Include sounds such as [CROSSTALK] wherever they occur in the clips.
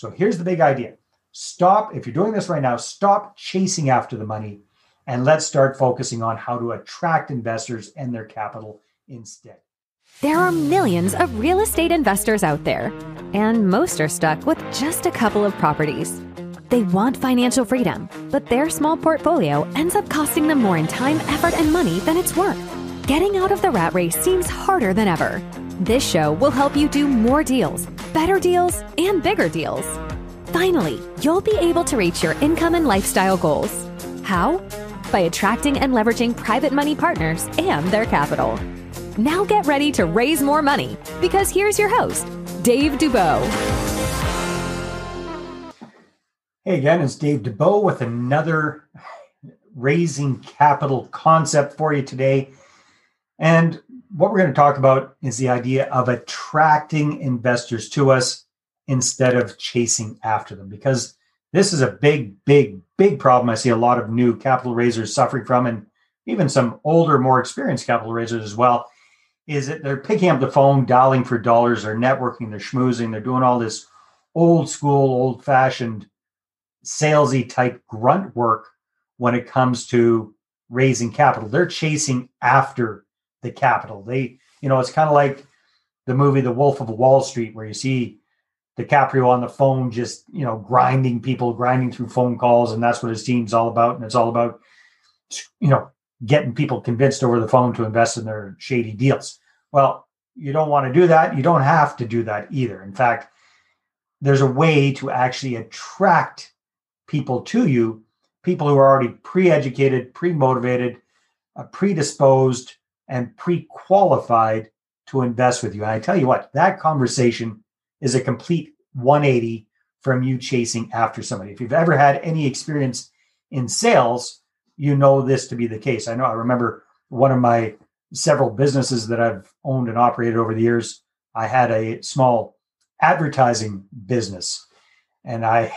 So here's the big idea stop, if you're doing this right now, stop chasing after the money and let's start focusing on how to attract investors and their capital instead. There are millions of real estate investors out there, and most are stuck with just a couple of properties. They want financial freedom, but their small portfolio ends up costing them more in time, effort, and money than it's worth. Getting out of the rat race seems harder than ever. This show will help you do more deals, better deals, and bigger deals. Finally, you'll be able to reach your income and lifestyle goals. How? By attracting and leveraging private money partners and their capital. Now get ready to raise more money because here's your host, Dave Dubeau. Hey again, it's Dave Dubeau with another raising capital concept for you today. And what we're going to talk about is the idea of attracting investors to us instead of chasing after them because this is a big big big problem i see a lot of new capital raisers suffering from and even some older more experienced capital raisers as well is that they're picking up the phone dialing for dollars they're networking they're schmoozing they're doing all this old school old fashioned salesy type grunt work when it comes to raising capital. They're chasing after the capital they you know it's kind of like the movie the wolf of wall street where you see DiCaprio on the phone, just you know, grinding people, grinding through phone calls, and that's what his team's all about. And it's all about, you know, getting people convinced over the phone to invest in their shady deals. Well, you don't want to do that. You don't have to do that either. In fact, there's a way to actually attract people to you, people who are already pre-educated, pre-motivated, uh, predisposed, and pre-qualified to invest with you. And I tell you what, that conversation is a complete 180 from you chasing after somebody. If you've ever had any experience in sales, you know this to be the case. I know I remember one of my several businesses that I've owned and operated over the years. I had a small advertising business and I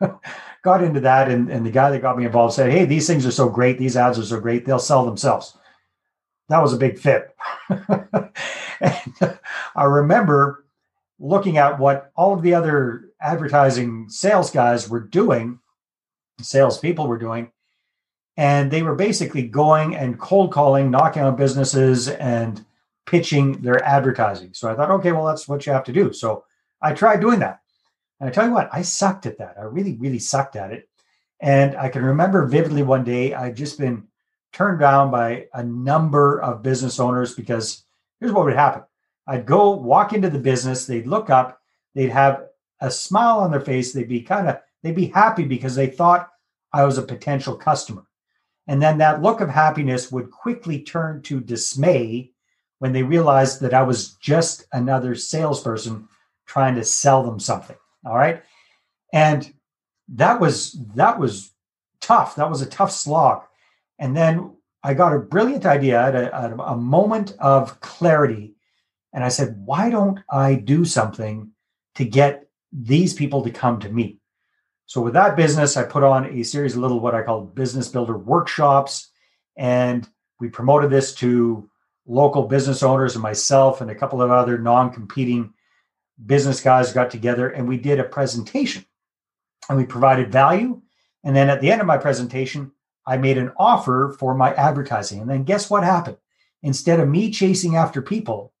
[LAUGHS] got into that. And, and the guy that got me involved said, Hey, these things are so great. These ads are so great. They'll sell themselves. That was a big fit. [LAUGHS] and I remember looking at what all of the other advertising sales guys were doing, salespeople were doing, and they were basically going and cold calling, knocking on businesses and pitching their advertising. So I thought, okay, well, that's what you have to do. So I tried doing that. And I tell you what, I sucked at that. I really, really sucked at it. And I can remember vividly one day I'd just been turned down by a number of business owners because here's what would happen I'd go walk into the business, they'd look up, they'd have a smile on their face, they'd be kind of they'd be happy because they thought I was a potential customer. And then that look of happiness would quickly turn to dismay when they realized that I was just another salesperson trying to sell them something. All right. And that was that was tough. That was a tough slog. And then I got a brilliant idea at a, at a moment of clarity and I said, why don't I do something to get these people to come to me? So with that business, I put on a series of little what I call business builder workshops. And we promoted this to local business owners and myself and a couple of other non-competing business guys got together and we did a presentation and we provided value. And then at the end of my presentation, I made an offer for my advertising. And then guess what happened? Instead of me chasing after people,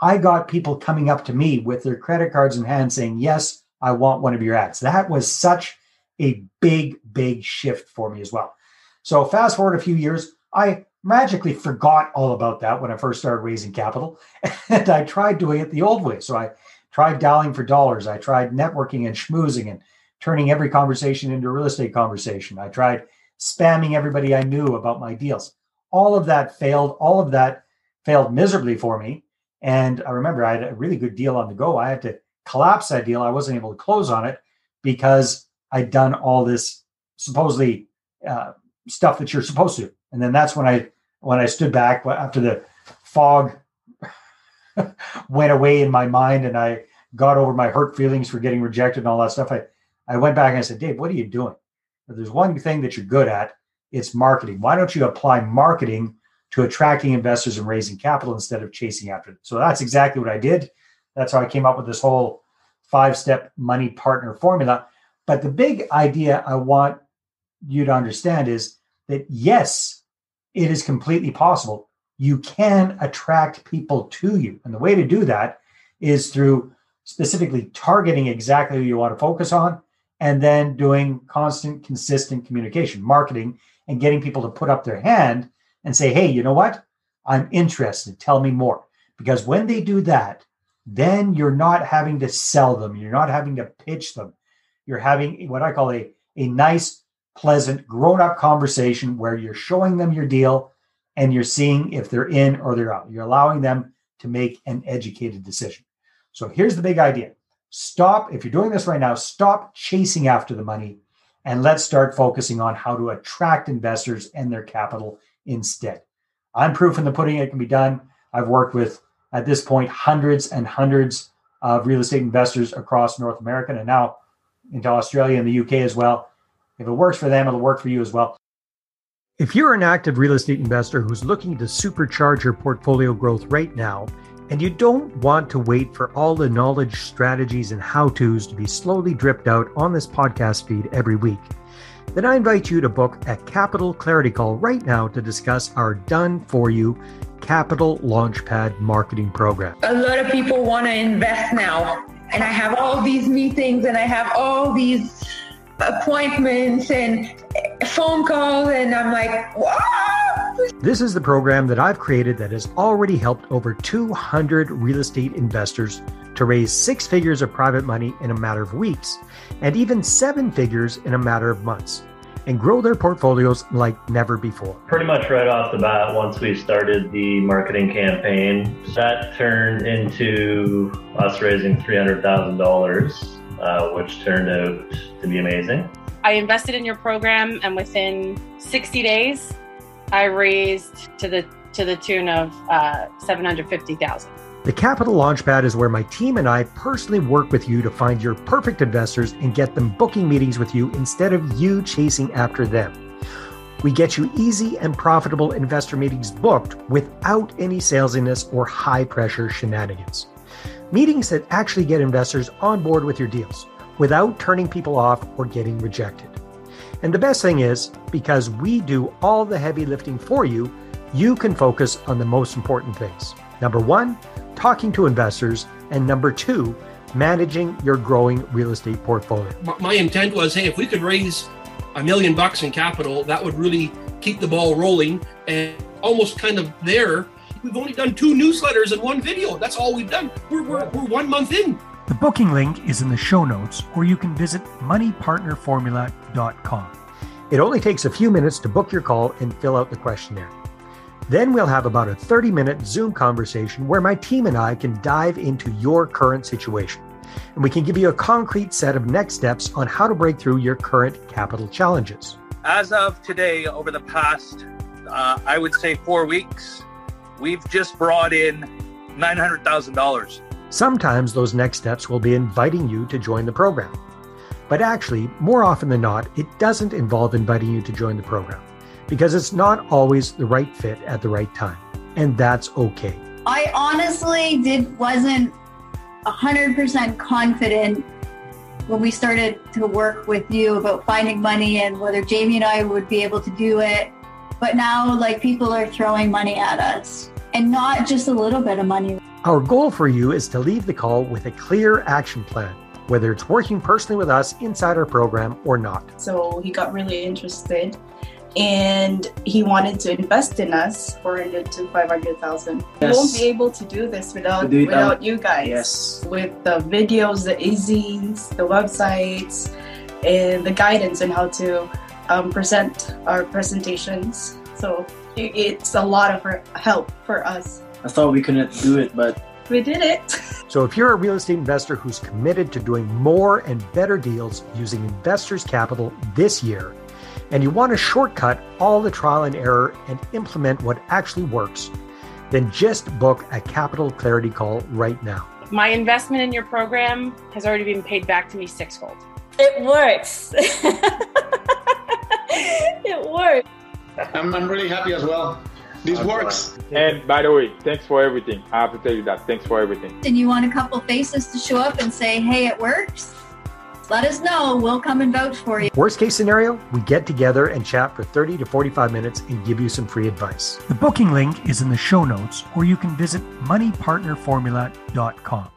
I got people coming up to me with their credit cards in hand saying, Yes, I want one of your ads. That was such a big, big shift for me as well. So, fast forward a few years, I magically forgot all about that when I first started raising capital. [LAUGHS] And I tried doing it the old way. So, I tried dialing for dollars. I tried networking and schmoozing and turning every conversation into a real estate conversation. I tried spamming everybody I knew about my deals. All of that failed. All of that failed miserably for me. And I remember I had a really good deal on the go. I had to collapse that deal. I wasn't able to close on it because I'd done all this supposedly uh, stuff that you're supposed to. And then that's when I when I stood back after the fog [LAUGHS] went away in my mind and I got over my hurt feelings for getting rejected and all that stuff. I I went back and I said, Dave, what are you doing? If there's one thing that you're good at, it's marketing. Why don't you apply marketing to attracting investors and raising capital instead of chasing after them. So that's exactly what I did. That's how I came up with this whole five step money partner formula. But the big idea I want you to understand is that yes, it is completely possible. You can attract people to you. And the way to do that is through specifically targeting exactly who you want to focus on and then doing constant, consistent communication, marketing, and getting people to put up their hand and say, hey, you know what? I'm interested. Tell me more. Because when they do that, then you're not having to sell them. You're not having to pitch them. You're having what I call a, a nice, pleasant, grown up conversation where you're showing them your deal and you're seeing if they're in or they're out. You're allowing them to make an educated decision. So here's the big idea stop, if you're doing this right now, stop chasing after the money and let's start focusing on how to attract investors and their capital instead. I'm proof in the pudding it can be done. I've worked with, at this point, hundreds and hundreds of real estate investors across North America and now into Australia and the UK as well. If it works for them, it'll work for you as well. If you're an active real estate investor who's looking to supercharge your portfolio growth right now, and you don't want to wait for all the knowledge, strategies, and how to's to be slowly dripped out on this podcast feed every week, then I invite you to book a Capital Clarity Call right now to discuss our done for you Capital Launchpad marketing program. A lot of people want to invest now, and I have all these meetings and I have all these appointments and phone calls, and I'm like, what? This is the program that I've created that has already helped over 200 real estate investors to raise six figures of private money in a matter of weeks, and even seven figures in a matter of months, and grow their portfolios like never before. Pretty much right off the bat, once we started the marketing campaign, that turned into us raising $300,000. Uh, which turned out to be amazing. I invested in your program, and within 60 days, I raised to the to the tune of uh, 750,000. The Capital Launchpad is where my team and I personally work with you to find your perfect investors and get them booking meetings with you instead of you chasing after them. We get you easy and profitable investor meetings booked without any salesiness or high pressure shenanigans. Meetings that actually get investors on board with your deals without turning people off or getting rejected. And the best thing is, because we do all the heavy lifting for you, you can focus on the most important things. Number one, talking to investors. And number two, managing your growing real estate portfolio. My intent was hey, if we could raise a million bucks in capital, that would really keep the ball rolling and almost kind of there. We've only done two newsletters and one video. That's all we've done. We're, we're, we're one month in. The booking link is in the show notes, or you can visit moneypartnerformula.com. It only takes a few minutes to book your call and fill out the questionnaire. Then we'll have about a 30 minute Zoom conversation where my team and I can dive into your current situation. And we can give you a concrete set of next steps on how to break through your current capital challenges. As of today, over the past, uh, I would say four weeks, we've just brought in $900,000. Sometimes those next steps will be inviting you to join the program. But actually, more often than not, it doesn't involve inviting you to join the program because it's not always the right fit at the right time. And that's okay. I honestly did wasn't 100% confident when we started to work with you about finding money and whether Jamie and I would be able to do it. But now like people are throwing money at us and not just a little bit of money. Our goal for you is to leave the call with a clear action plan, whether it's working personally with us inside our program or not. So he got really interested and he wanted to invest in us 400 to 500,000. Yes. We won't be able to do this without do without you guys. Yes. With the videos, the easies, the websites, and the guidance on how to um, present our presentations. So it's a lot of help for us. I thought we couldn't do it, but we did it. so, if you're a real estate investor who's committed to doing more and better deals using investors' capital this year, and you want to shortcut all the trial and error and implement what actually works, then just book a capital clarity call right now. My investment in your program has already been paid back to me sixfold. It works. [LAUGHS] it works. I'm, I'm really happy as well. This works. And by the way, thanks for everything. I have to tell you that. Thanks for everything. And you want a couple faces to show up and say, hey, it works? Let us know. We'll come and vouch for you. Worst case scenario, we get together and chat for 30 to 45 minutes and give you some free advice. The booking link is in the show notes, or you can visit moneypartnerformula.com.